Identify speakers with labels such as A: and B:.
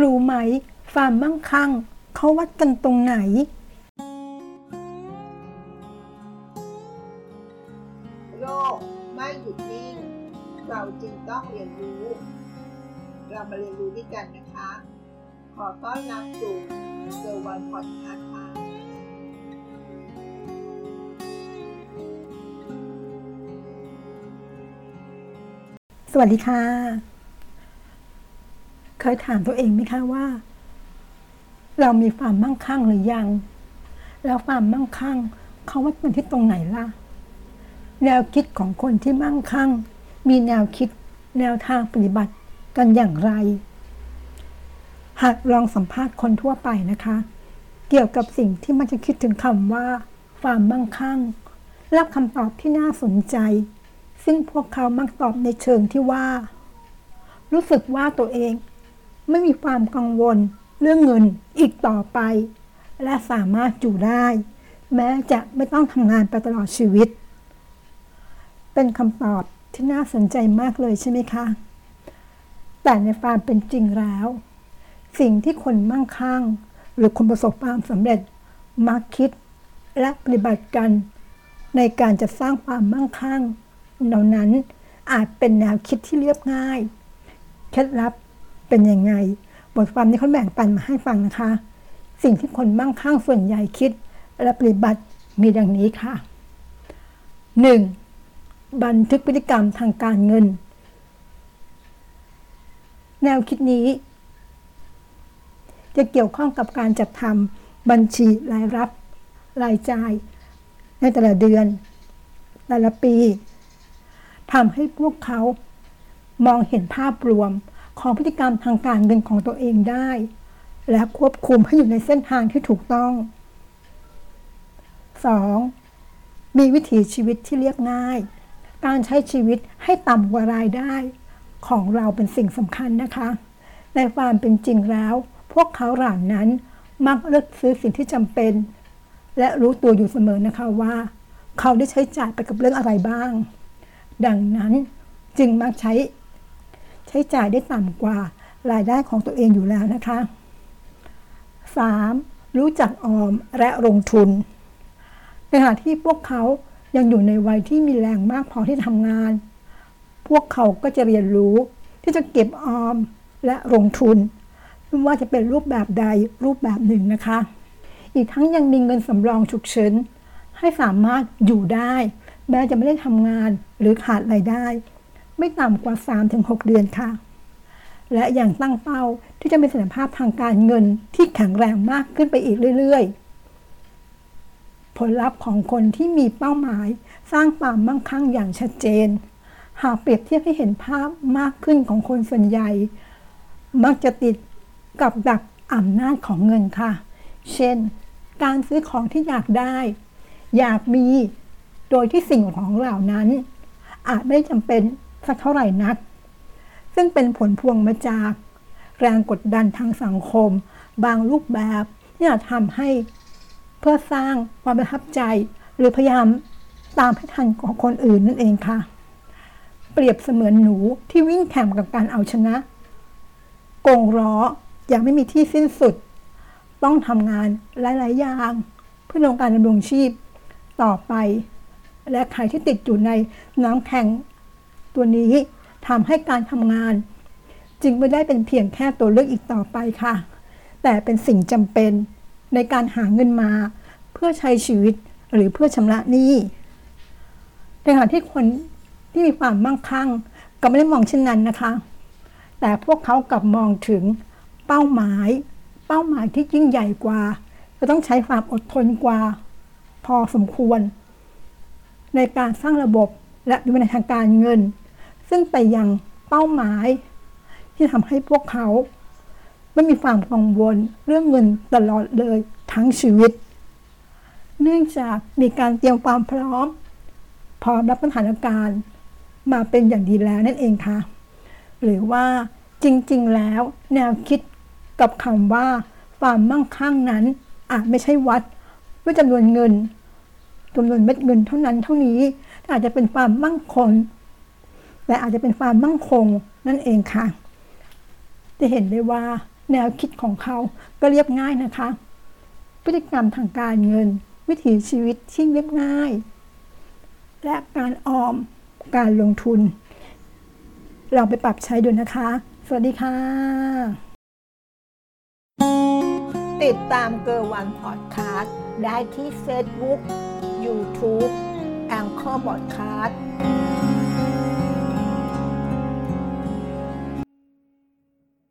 A: รู้ไหมความมั่งคั่งเขาวัดกันตรงไหน
B: โลกไม่หยุดนิ่ง เราจึงต้องเรียนรู้ เรามาเรียนรู้ด้วยกันนะคะ ขอต้อนรับสู่เซอร์วันพอดคาส์ค่ะ
A: สวัสดีค่ะ เคยถามตัวเองไหมคะว่า เรามีความมั่งคั่งหรือยัง แล้วความมั่งคั่งเขาวัดกันที่ตรงไหนล่ะ แนวคิดของคนที่มั่งคั่ง มีแนวคิด แนวทางปฏิบัติกันอย่างไร หากลองสัมภาษณ์คนทั่วไปนะคะ เกี่ยวกับสิ่งที่มันจะคิดถึงคำว่า ความมั่งคั่ง รับคำตอบที่น่าสนใจ ซึ่งพวกเขามักตอบในเชิงที่ว่ารู้สึกว่าตัวเอง ไม่มีความกังวลเรื่องเงินอีกต่อไป และสามารถอยู่ได้ แม้จะไม่ต้องทำงานไปตลอดชีวิต เป็นคำตอบที่น่าสนใจมากเลยใช่ไหมคะ แต่ในความเป็นจริงแล้ว สิ่งที่คนมั่งคั่ง หรือคนประสบความสำเร็จมักคิดและปฏิบัติกัน ในการจะสร้างความมั่งคั่งเหล่านั้นอาจเป็นแนวคิดที่เรียบง่าย เคล็ดลับ เป็นยังไง บทความนี้เขาแบ่งปันมาให้ฟังนะคะ สิ่งที่คนมั่งคั่งส่วนใหญ่คิด และปฏิบัติมีดังนี้ค่ะ 1. บันทึกพฤติกรรมทางการเงิน แนวคิดนี้ จะเกี่ยวข้องกับการจัดทำบัญชีรายรับ รายจ่าย ในแต่ละเดือน แต่ละปีทำให้พวกเขามองเห็นภาพรวม ของพฤติกรรมทางการเงินของตัวเองได้ และควบคุมให้อยู่ในเส้นทางที่ถูกต้อง 2. มีวิถีชีวิตที่เรียบง่าย การใช้ชีวิตให้ต่ำกว่ารายได้ ของเราเป็นสิ่งสำคัญนะคะ ในความเป็นจริงแล้ว พวกเขาเหล่านั้นมักเลือกซื้อสิ่งที่จำเป็น และรู้ตัวอยู่เสมอนะคะว่า เขาได้ใช้จ่ายไปกับเรื่องอะไรบ้าง ดังนั้นจึงมักใช้ ใช้จ่ายได้ต่ำกว่ารายได้ของตัวเองอยู่แล้วนะคะ 3. รู้จักออมและลงทุนในขณะที่พวกเขายังอยู่ในวัยที่มีแรงมากพอที่ทำงาน พวกเขาก็จะเรียนรู้ที่จะเก็บออมและลงทุนไม่ว่าจะเป็นรูปแบบใดรูปแบบหนึ่งนะคะ อีกทั้งยังมีเงินสำรองฉุกเฉินให้สามารถอยู่ได้ แม้จะไม่ได้ทำงานหรือขาดรายได้ ไม่ต่ำกว่า 3-6 เดือนค่ะ และอย่างตั้งเป้าที่จะมีเสถียรภาพทางการเงินที่แข็งแรงมากขึ้นไปอีกเรื่อย ๆ ผลลัพธ์ของคนที่มีเป้าหมายสร้างความมั่งคั่งอย่างชัดเจน หากเปรียบเทียบให้เห็นภาพมากขึ้นของคนส่วนใหญ่ มักจะติดกับดักอำนาจของเงินค่ะ เช่น การซื้อของที่อยากได้ อยากมี โดยที่สิ่งของเหล่านั้น อาจไม่จำเป็น สักเท่าไหร่นัก ซึ่งเป็นผลพวงมาจาก แรงกดดันทางสังคม บางรูปแบบที่อาจทำให้เพื่อสร้างความประทับใจ หรือพยายามตามให้ทันของคนอื่นนั่นเองค่ะ เปรียบเสมือนหนูที่วิ่งแข่งกับการเอาชนะกงล้ออย่างไม่มีที่สิ้นสุด ต้องทำงานหลาย ๆ อย่าง เพื่อลงการดำรงชีพต่อไป และใครที่ติดอยู่ในน้ำแข็ง ตัวนี้ทำให้การทำงาน จึงไม่ได้เป็นเพียงแค่ตัวเลือกอีกต่อไปค่ะ แต่เป็นสิ่งจำเป็นในการหาเงินมา เพื่อใช้ชีวิตหรือเพื่อชำระหนี้ในขณะที่คนที่มีความมั่งคั่ง ก็ไม่ได้มองเช่นนั้นนะคะ แต่พวกเขากลับมองถึงเป้าหมาย เป้าหมายที่ยิ่งใหญ่กว่าจะต้องใช้ความอดทนกว่า พอสมควร ในการสร้างระบบและวินัยทางการเงิน ซึ่งไปยังเป้าหมาย ที่ทำให้พวกเขา ไม่มีความกังวลเรื่องเงินตลอดเลยทั้งชีวิต เนื่องจากมีการเตรียมความพร้อม พร้อมรับสถานการณ์มาเป็นอย่างดีแล้วนั่นเองค่ะ หรือว่าจริงๆแล้ว แนวคิดกับคำว่าความมั่งคั่งนั้น อาจไม่ใช่วัดด้วยจำนวนเงินจำนวนเม็ดเงินเท่านั้นเท่านี้ อาจจะเป็นความมั่งคง แต่อาจจะเป็นความมั่งคงนั่นเองค่ะ จะเห็นได้ว่าแนวคิดของเขาก็เรียบง่ายนะคะ พฤติกรรมทางการเงิน วิถีชีวิตที่เรียบง่าย และการออมการลงทุน ลองไปปรับใช้ดูนะคะ สวัสดีค่ะ ติดตามเกอร์วันพอดคาสต์ได้ที่ Facebook YouTube แองเกอร์บอดคาสต์